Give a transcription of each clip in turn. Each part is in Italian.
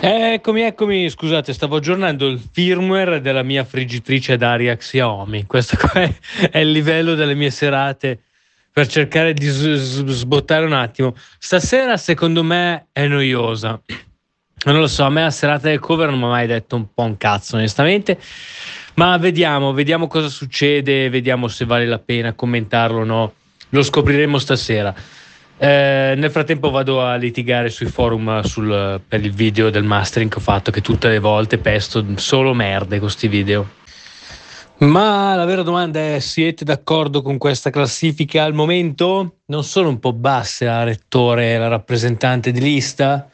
Eccomi, eccomi, scusate, stavo aggiornando il firmware della mia friggitrice ad aria Xiaomi. Questo è, è il livello delle mie serate per cercare di sbottare un attimo. Stasera secondo me è noiosa. Non lo so, a me la serata del cover non mi ha mai detto un po' un cazzo, onestamente. Ma vediamo, vediamo cosa succede, vediamo se vale la pena commentarlo o no. Lo scopriremo stasera. Eh, nel frattempo vado a litigare sui forum sul, per il video del mastering che ho fatto, che tutte le volte pesto solo merde con questi video. Ma la vera domanda è: siete d'accordo con questa classifica al momento? Non sono un po' basse la rettore e la rappresentante di lista?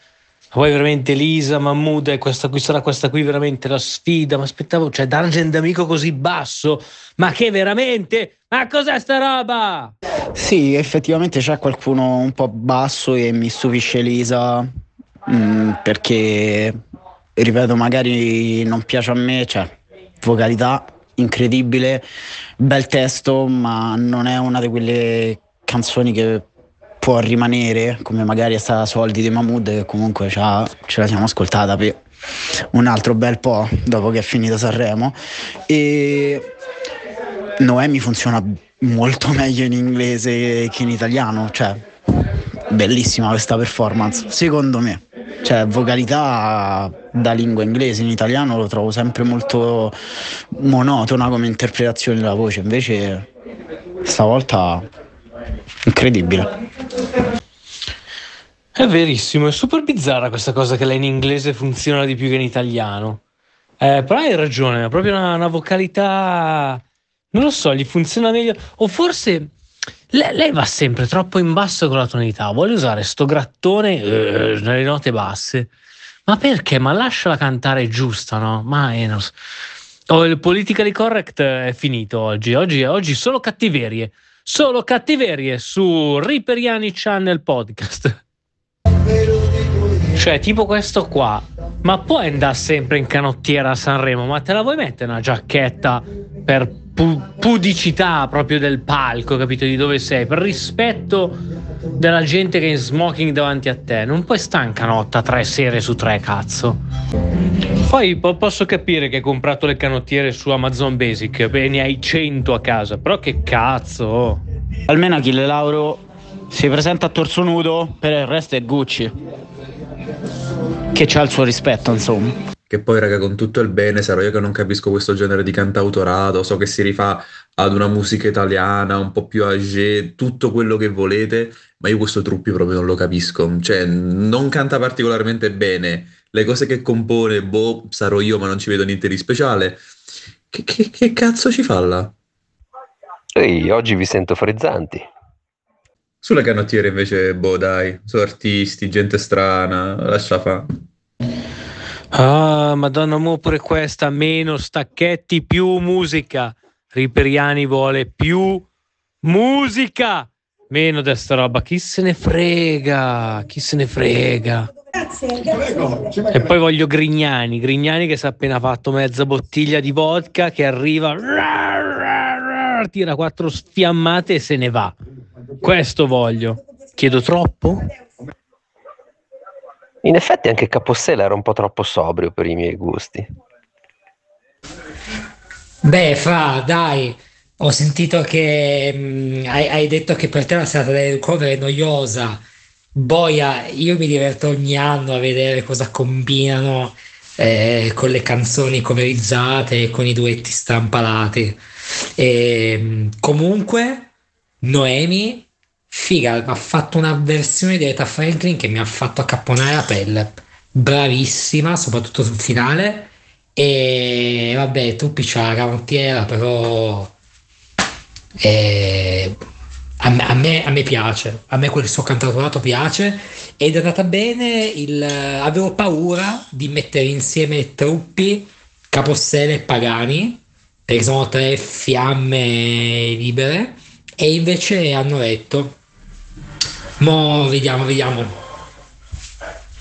Poi veramente Lisa, Mahmood e questa qui sarà questa qui veramente la sfida. Ma aspettavo, cioè Dungeon d'amico così basso? Ma che veramente? Ma cos'è sta roba? Sì, effettivamente c'è qualcuno un po' basso e mi stupisce Lisa mh, mm, perché, ripeto, magari non piace a me, cioè vocalità incredibile, bel testo, ma non è una di quelle canzoni che può rimanere, come magari è stata Soldi di Mahmood, che comunque ce la siamo ascoltata per un altro bel po' dopo che è finito Sanremo. E Noemi funziona molto meglio in inglese che in italiano, cioè bellissima questa performance, secondo me. Cioè, vocalità da lingua inglese in italiano lo trovo sempre molto monotona come interpretazione della voce, invece stavolta incredibile. È verissimo, è super bizzarra questa cosa che lei in inglese funziona di più che in italiano. Eh, però hai ragione, è proprio una, una vocalità non lo so, gli funziona meglio. O forse lei, lei, va sempre troppo in basso con la tonalità. Vuole usare sto grattone eh, nelle note basse. Ma perché? Ma lasciala cantare giusta, no? Ma eh, non so. Oh, il politically correct è finito oggi. Oggi, oggi solo cattiverie. Solo cattiverie su Riperiani Channel Podcast. Cioè, tipo questo qua. Ma puoi andare sempre in canottiera a Sanremo? Ma te la vuoi mettere una giacchetta per pu- pudicità proprio del palco, capito? Di dove sei, per rispetto della gente che è in smoking davanti a te. Non puoi stare in canotta tre sere su tre, cazzo. Poi po- posso capire che hai comprato le canottiere su Amazon Basic e ne hai 100 a casa, però che cazzo. Almeno Achille Lauro si presenta a torso nudo, per il resto è Gucci. Che c'ha il suo rispetto, insomma. Che poi, raga, con tutto il bene, sarò io che non capisco questo genere di cantautorato, so che si rifà ad una musica italiana un po' più âgé, tutto quello che volete, ma io questo Truppi proprio non lo capisco. Cioè, non canta particolarmente bene, le cose che compone, boh, sarò io, ma non ci vedo niente di speciale. Che, che, che cazzo ci fa là? Ehi, oggi vi sento frizzanti. Sulla canottiera invece, boh, dai, sono artisti, gente strana, lascia fare. Ah, madonna, mo pure questa, meno stacchetti, più musica. Riperiani vuole più musica, meno di sta roba. Chi se ne frega? Chi se ne frega? E poi voglio Grignani, Grignani che si è appena fatto mezza bottiglia di vodka che arriva, tira quattro sfiammate e se ne va. Questo voglio. Chiedo troppo? In effetti anche Capossela era un po' troppo sobrio per i miei gusti. Beh, Fra, dai, ho sentito che mh, mm, hai, hai, detto che per te la serata del cover è noiosa. Boia, io mi diverto ogni anno a vedere cosa combinano eh, con le canzoni coverizzate e con i duetti stampalati. E, mm, comunque, Noemi figa, ha fatto una versione di Aretha Franklin che mi ha fatto accapponare la pelle. Bravissima, soprattutto sul finale. E vabbè, tu c'ha la canottiera, però eh, a, me, a, me, a, me, piace, a me quel suo cantautorato piace ed è andata bene. Il, avevo paura di mettere insieme Truppi, Capossele e Pagani, perché sono tre fiamme libere, e invece hanno letto Mo vediamo, vediamo.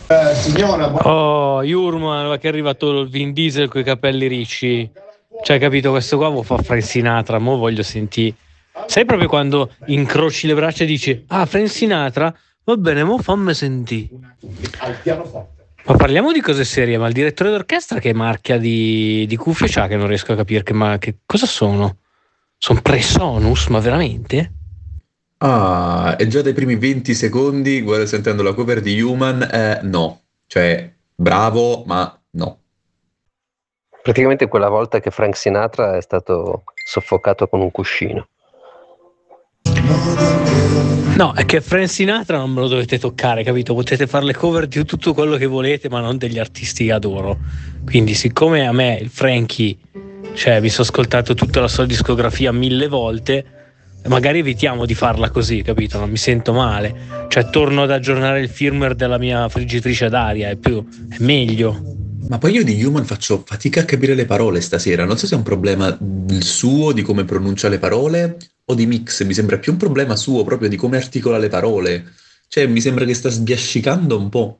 Eh, signora, oh, Jurman, che è arrivato il Vin Diesel con i capelli ricci. Cioè, capito, questo qua fa Frank Sinatra, mo voglio sentire. Sai proprio quando incroci le braccia e dici, ah, Frank Sinatra? Va bene, mo fammi sentire. Ma parliamo di cose serie, ma il direttore d'orchestra che marchia di, di cuffie c'ha che non riesco a capire che, ma, che cosa sono? Sono Presonus, ma veramente? Ah, e già dai primi 20 secondi, guarda, sentendo la cover di Human, eh, no. Cioè, bravo, ma no. Praticamente quella volta che Frank Sinatra è stato soffocato con un cuscino. No, è che Frank Sinatra non me lo dovete toccare, capito? Potete fare le cover di tutto quello che volete, ma non degli artisti che adoro. Quindi, siccome a me il Frankie, cioè, mi sono ascoltato tutta la sua discografia mille volte, magari evitiamo di farla così, capito? Non mi sento male. Cioè, torno ad aggiornare il firmware della mia friggitrice d'aria, è, più, è meglio. Ma poi io di Human faccio fatica a capire le parole stasera. Non so se è un problema suo di come pronuncia le parole o di mix. Mi sembra più un problema suo proprio di come articola le parole. Cioè, mi sembra che sta sbiascicando un po'.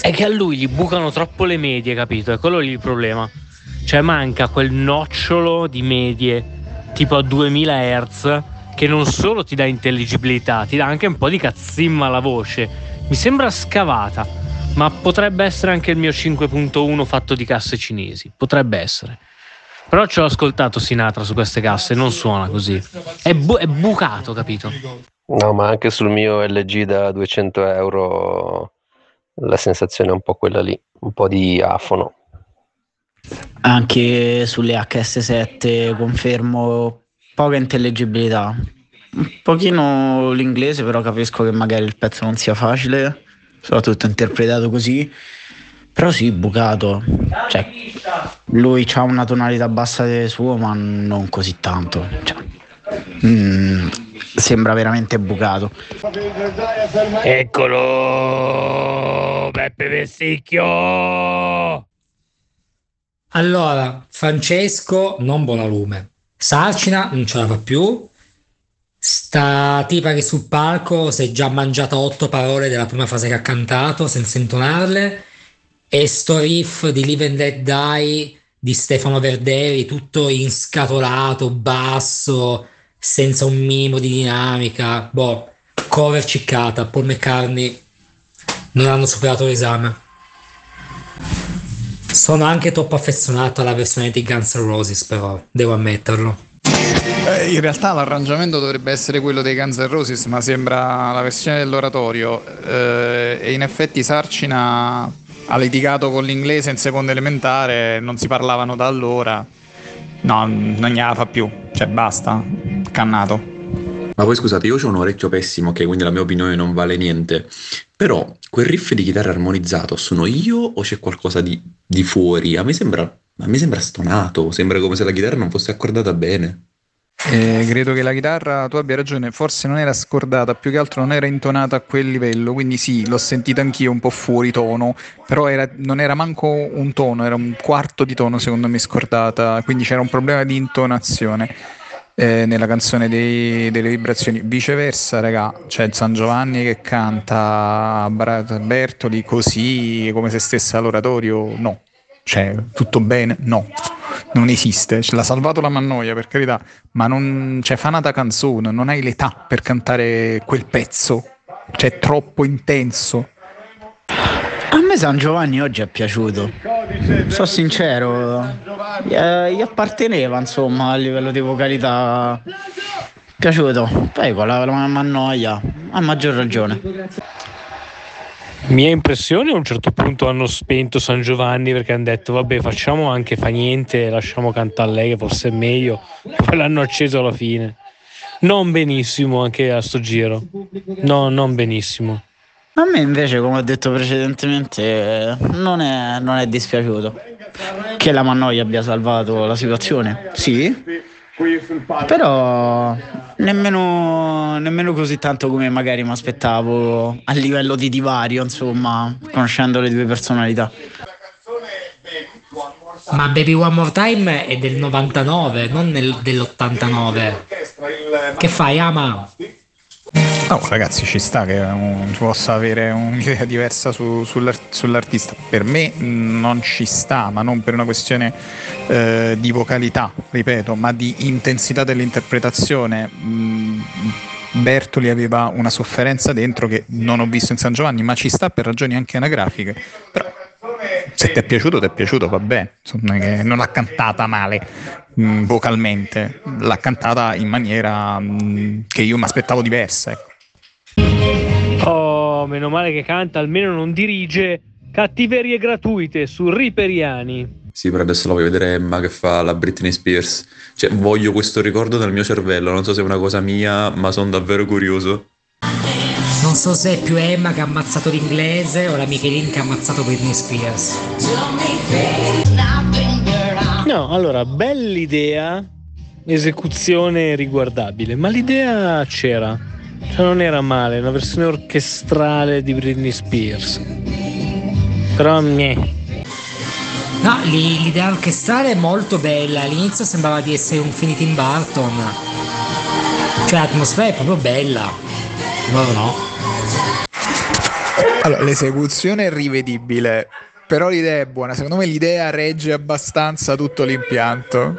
È che a lui gli bucano troppo le medie, capito? È quello lì il problema. Cioè, manca quel nocciolo di medie tipo a 2000 Hz che non solo ti dà intelligibilità, ti dà anche un po' di cazzimma alla voce. Mi sembra scavata, ma potrebbe essere anche il mio 5.1 fatto di casse cinesi. Potrebbe essere. Però ci ho ascoltato Sinatra su queste casse, non suona così. È, bu- è bucato, capito? No, ma anche sul mio LG da 200 euro la sensazione è un po' quella lì, un po' di afono. Anche sulle HS7 confermo poca intelligibilità. Un pochino l'inglese, però capisco che magari il pezzo non sia facile, soprattutto interpretato così. Però sì, bucato. Cioè, lui ha una tonalità bassa del suo, ma non così tanto. Cioè, mm, sembra veramente bucato. Eccolo! Beppe Vessicchio! Allora, Francesco, non buona lume. Sarcina non ce la fa più. Sta tipa che sul palco si è già mangiata otto parole della prima frase che ha cantato senza intonarle. E sto riff di Live and Let Die di Stefano Verderi, tutto inscatolato, basso, senza un minimo di dinamica. Boh, cover ciccata. Paul McCartney non hanno superato l'esame. Sono anche troppo affezionato alla versione di Guns N' Roses, però devo ammetterlo. Eh, in realtà l'arrangiamento dovrebbe essere quello dei Guns N' Roses, ma sembra la versione dell'oratorio. Eh, e in effetti Sarcina ha litigato con l'inglese in seconda elementare, non si parlavano da allora. No, non gliela fa più, cioè basta, cannato. Ma poi scusate, io ho un orecchio pessimo, ok, quindi la mia opinione non vale niente. Però quel riff di chitarra armonizzato sono io o c'è qualcosa di, di fuori? A me sembra, a me sembra stonato, sembra come se la chitarra non fosse accordata bene. Eh, credo che la chitarra, tu abbia ragione, forse non era scordata, più che altro non era intonata a quel livello, quindi sì, l'ho sentita anch'io un po' fuori tono, però era, non era manco un tono, era un quarto di tono secondo me scordata, quindi c'era un problema di intonazione eh, nella canzone dei, delle vibrazioni. Viceversa, raga, c'è San Giovanni che canta Bertoli così come se stesse all'oratorio, no. Cioè, tutto bene? No, non esiste. Ce l'ha salvato la Mannoia, per carità, ma non c'è cioè, fa nata canzone, non hai l'età per cantare quel pezzo. Cioè, troppo intenso. A me San Giovanni oggi è piaciuto, sono sincero, gli, gli apparteneva insomma a livello di vocalità, piaciuto, poi con la, la Mannoia, a maggior ragione. Mia impressione a un certo punto hanno spento San Giovanni perché hanno detto vabbè facciamo anche fa niente, lasciamo cantare lei che forse è meglio, poi l'hanno acceso alla fine. Non benissimo anche a sto giro, no, non benissimo. A me invece, come ho detto precedentemente, non è, non è dispiaciuto che la Mannoia abbia salvato la situazione, sì, però nemmeno, nemmeno così tanto come magari mi aspettavo a livello di divario, insomma, conoscendo le due personalità. Ma Baby One More Time è del 99, non nel, dell'89. Che fai, Ama? No, ragazzi, ci sta che um, si possa avere un'idea diversa su, sull'ar- sull'artista. Per me non ci sta, ma non per una questione eh, di vocalità, ripeto, ma di intensità dell'interpretazione. Mm, Bertoli aveva una sofferenza dentro che non ho visto in San Giovanni, ma ci sta per ragioni anche anagrafiche. Però se ti è piaciuto, ti è piaciuto, va bene. Insomma, non l'ha cantata male mh, mm, vocalmente, l'ha cantata in maniera mh, mm, che io mi aspettavo diversa. Ecco. Oh, meno male che canta, almeno non dirige cattiverie gratuite su Riperiani. Sì, però adesso la voglio vedere Emma che fa la Britney Spears. Cioè, voglio questo ricordo nel mio cervello. Non so se è una cosa mia, ma sono davvero curioso. Non so se è più Emma che ha ammazzato l'inglese o la Michelin che ha ammazzato Britney Spears. No, allora, bell'idea, esecuzione riguardabile, ma l'idea c'era. Cioè non era male, una versione orchestrale di Britney Spears. Però mi No, l'idea orchestrale è molto bella. All'inizio sembrava di essere un Finity Barton. Cioè, l'atmosfera è proprio bella. No, no. Allora, l'esecuzione è rivedibile, però l'idea è buona. Secondo me l'idea regge abbastanza tutto l'impianto.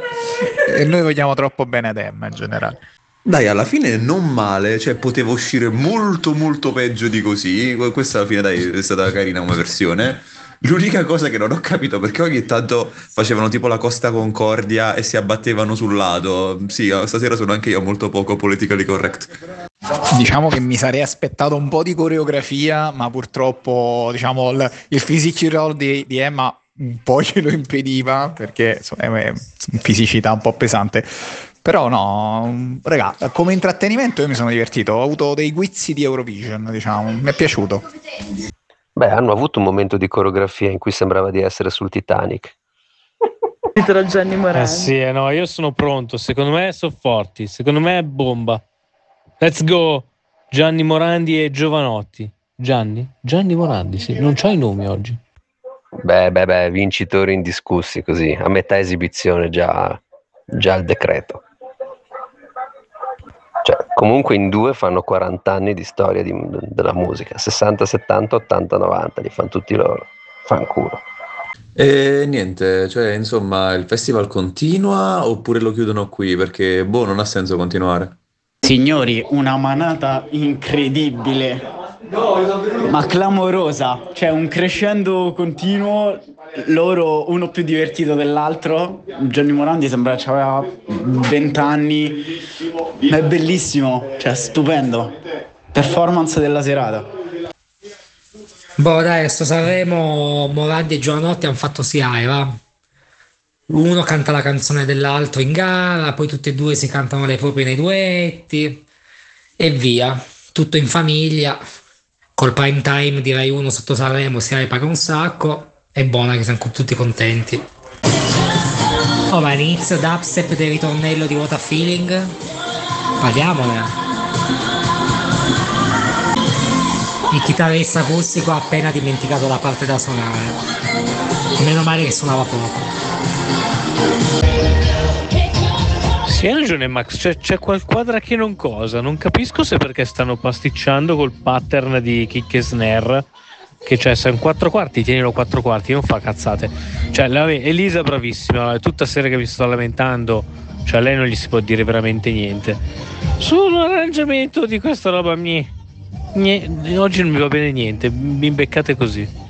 E noi vogliamo troppo bene ad Emma in generale. Dai, alla fine non male, cioè poteva uscire molto molto peggio di così. Questa alla fine dai, è stata carina come versione. L'unica cosa che non ho capito perché ogni tanto facevano tipo la Costa Concordia e si abbattevano sul lato. Sì, stasera sono anche io molto poco politically correct. Diciamo che mi sarei aspettato un po' di coreografia, ma purtroppo diciamo, il, il physical di, di Emma un po' ce lo impediva perché è fisicità un po' pesante. Però no, raga, come intrattenimento io mi sono divertito, ho avuto dei guizzi di Eurovision, diciamo, mi è piaciuto. Beh, hanno avuto un momento di coreografia in cui sembrava di essere sul Titanic. Titolo Gianni Morandi. Eh sì, eh no, io sono pronto. Secondo me sono forti. Secondo me è bomba. Let's go. Gianni Morandi e Giovanotti. Gianni? Gianni Morandi, sì. Non c'ho i nomi oggi. Beh, beh, beh, vincitori indiscussi così. A metà esibizione già, già il decreto. Comunque in due fanno 40 anni di storia di, della musica, 60, 70, 80, 90, li fanno tutti loro. Fanculo. E niente, cioè, insomma, il festival continua oppure lo chiudono qui? Perché, boh, non ha senso continuare. Signori, una manata incredibile, ma clamorosa, cioè un crescendo continuo loro uno più divertito dell'altro. Gianni Morandi sembra che aveva 20 anni, ma è bellissimo, cioè stupendo. Performance della serata. Boh, dai, sto Sanremo Morandi e Giovanotti hanno fatto SIAE, va? Uno canta la canzone dell'altro in gara, poi tutti e due si cantano le proprie nei duetti e via. Tutto in famiglia. Col prime time direi uno sotto Sanremo SIAE paga un sacco è buona che siamo tutti contenti. Oh, ma l'inizio dubstep del ritornello di What a Feeling? Parliamone. Il chitarrista acustico ha appena dimenticato la parte da suonare. Meno male che suonava poco. Sì, hai ragione Max, c'è, c'è qualquadra che non cosa. Non capisco se perché stanno pasticciando col pattern di kick e snare che cioè se è un 4 quarti tienilo 4 quarti non fa cazzate cioè Elisa è bravissima tutta sera che mi sto lamentando cioè a lei non gli si può dire veramente niente sull'arrangiamento di questa roba mie, oggi non mi va bene niente mi imbeccate così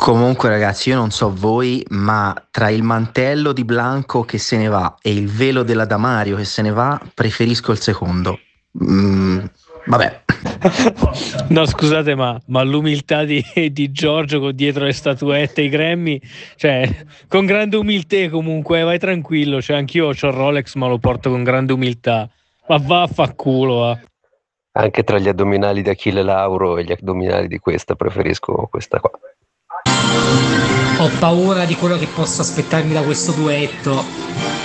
Comunque ragazzi, io non so voi, ma tra il mantello di Blanco che se ne va e il velo della Damario che se ne va, preferisco il secondo. Mm, vabbè. No, scusate, ma, ma l'umiltà di, di, Giorgio con dietro le statuette, i Grammy, cioè, con grande umiltà comunque, vai tranquillo, cioè, anch'io ho il Rolex, ma lo porto con grande umiltà. Ma vaffanculo, va. Anche tra gli addominali di Achille Lauro e gli addominali di questa, preferisco questa qua. Ho paura di quello che posso aspettarmi da questo duetto.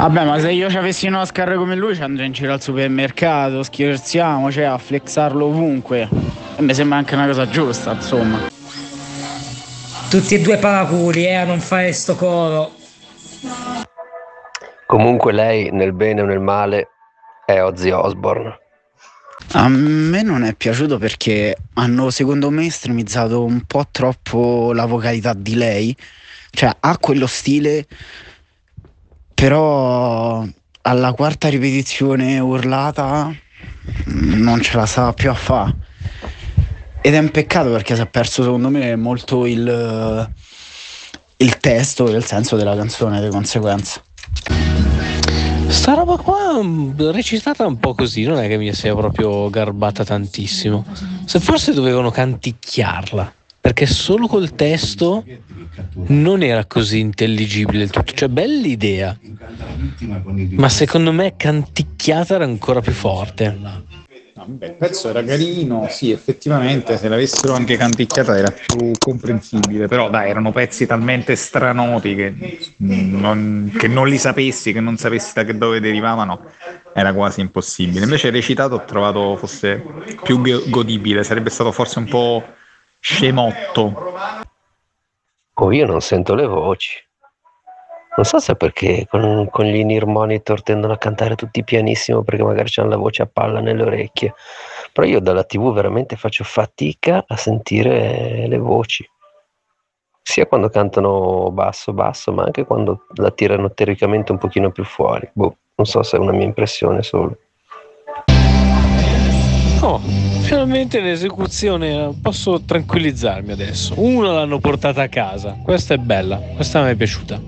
Vabbè, ma se io ci avessi un Oscar come lui ci andrei in giro al supermercato, scherziamo, cioè a flexarlo ovunque. E mi sembra anche una cosa giusta, insomma. Tutti e due paraculi, eh, a non fare sto coro. Comunque lei, nel bene o nel male, è Ozzy Osbourne. A me non è piaciuto perché hanno secondo me estremizzato un po' troppo la vocalità di lei, cioè ha quello stile però alla quarta ripetizione urlata non ce la sa più a fare. Ed è un peccato perché si è perso secondo me molto il, il testo e il senso della canzone di conseguenza. Sta roba qua mm, recitata un po' così, non è che mi sia proprio garbata tantissimo. Se forse dovevano canticchiarla, perché solo col testo non era così intelligibile il tutto. Cioè, bella idea, ma secondo me canticchiata era ancora più forte. Il pezzo era carino, sì, effettivamente se l'avessero anche canticchiata era più comprensibile, però dai, erano pezzi talmente stranoti che non, che non li sapessi, che non sapessi da dove derivavano, era quasi impossibile. Invece recitato ho trovato fosse più godibile, sarebbe stato forse un po' scemotto. Oh, io non sento le voci. Non so se perché con, con gli in-ear monitor tendono a cantare tutti pianissimo perché magari hanno la voce a palla nelle orecchie, però io dalla tv veramente faccio fatica a sentire le voci, sia quando cantano basso basso, ma anche quando la tirano teoricamente un pochino più fuori. Boh, non so se è una mia impressione solo. Oh, finalmente l'esecuzione, posso tranquillizzarmi adesso. Una l'hanno portata a casa, questa è bella, questa mi è piaciuta.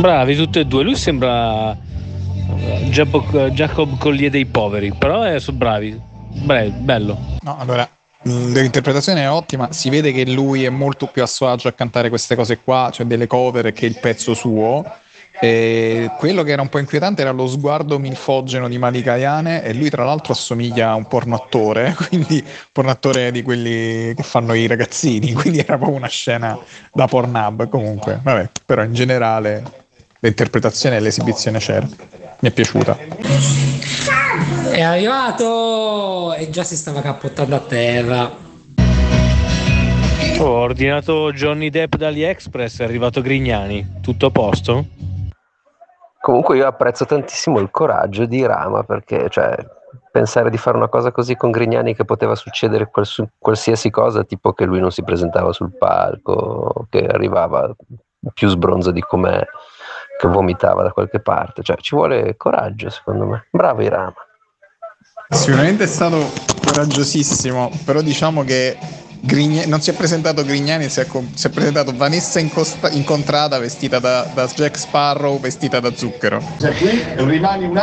Bravi tutti e due, lui sembra eh, Jacob, Collier dei poveri, però è, sono bravi, Bravi, bello. No, allora, l'interpretazione è ottima, si vede che lui è molto più a suo agio a cantare queste cose qua, cioè delle cover che il pezzo suo e quello che era un po' inquietante era lo sguardo milfogeno di Malika Ayane e lui tra l'altro assomiglia a un porno attore, quindi porno attore di quelli che fanno i ragazzini, quindi era proprio una scena da Pornhub comunque, vabbè, però in generale l'interpretazione e l'esibizione c'era, mi è piaciuta. È arrivato e già si stava cappottando a terra. Ho ordinato Johnny Depp dall'Express, è arrivato Grignani, tutto a posto? Comunque io apprezzo tantissimo il coraggio di Rama perché cioè, pensare di fare una cosa così con Grignani che poteva succedere quals- qualsiasi cosa, tipo che lui non si presentava sul palco, che arrivava più sbronzo di com'è, che vomitava da qualche parte. Cioè, ci vuole coraggio, secondo me. Bravo Irama. Sicuramente è stato coraggiosissimo, però diciamo che Grign- non si è presentato Grignani, si è, com- si è presentato Vanessa Incosta- Incontrata vestita da, da, Jack Sparrow, vestita da zucchero.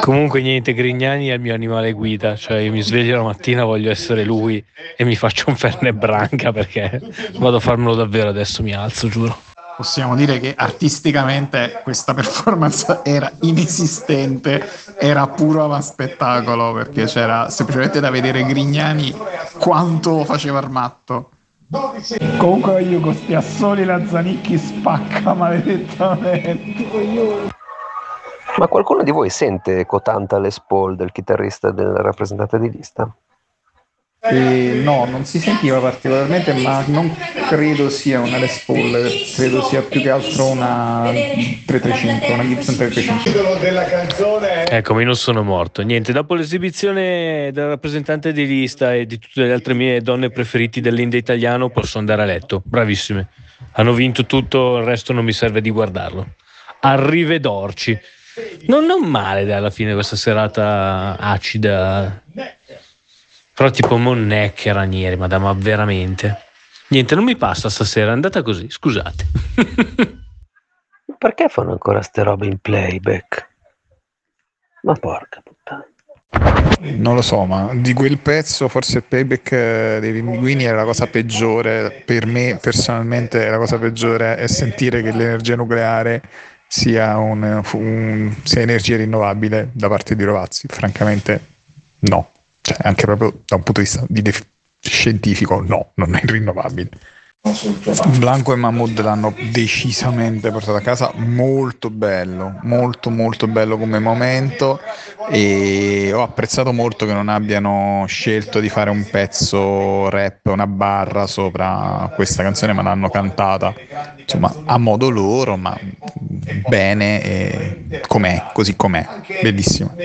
Comunque niente, Grignani è il mio animale guida, cioè io mi sveglio la mattina, voglio essere lui e mi faccio un ferne branca perché vado a farmelo davvero adesso, mi alzo, giuro. Possiamo dire che artisticamente questa performance era inesistente, era puro avanspettacolo perché c'era semplicemente da vedere Grignani quanto faceva armatto. Comunque io con sti assoli la Zanicchi spacca maledettamente. Ma qualcuno di voi sente Cotanta Les Paul del chitarrista del rappresentante di lista? Eh, no, non si sentiva particolarmente, ma non credo sia una Les Paul, credo sia più che altro una 335, una Gibson 335. Ecco, io non sono morto. Niente, dopo l'esibizione del rappresentante di lista e di tutte le altre mie donne preferite dell'India italiano posso andare a letto. Bravissime. Hanno vinto tutto, il resto non mi serve di guardarlo. Arrivedorci. Non, non male alla fine questa serata acida però tipo Monnecche, Ranieri, ma, ma veramente. Niente, non mi passa stasera, è andata così, scusate. Perché fanno ancora ste robe in playback? Ma porca puttana. Non lo so, ma di quel pezzo forse il playback eh, dei pinguini è la cosa peggiore, per me personalmente la cosa peggiore è sentire che l'energia nucleare sia, un, un, sia energia rinnovabile da parte di Rovazzi, francamente no cioè anche proprio da un punto di vista di def- scientifico, no, non è rinnovabile. Blanco e Mahmood l'hanno decisamente portato a casa, molto bello, molto molto bello come momento e ho apprezzato molto che non abbiano scelto di fare un pezzo rap, una barra sopra questa canzone, ma l'hanno cantata insomma a modo loro, ma bene, com'è, così com'è, bellissimo.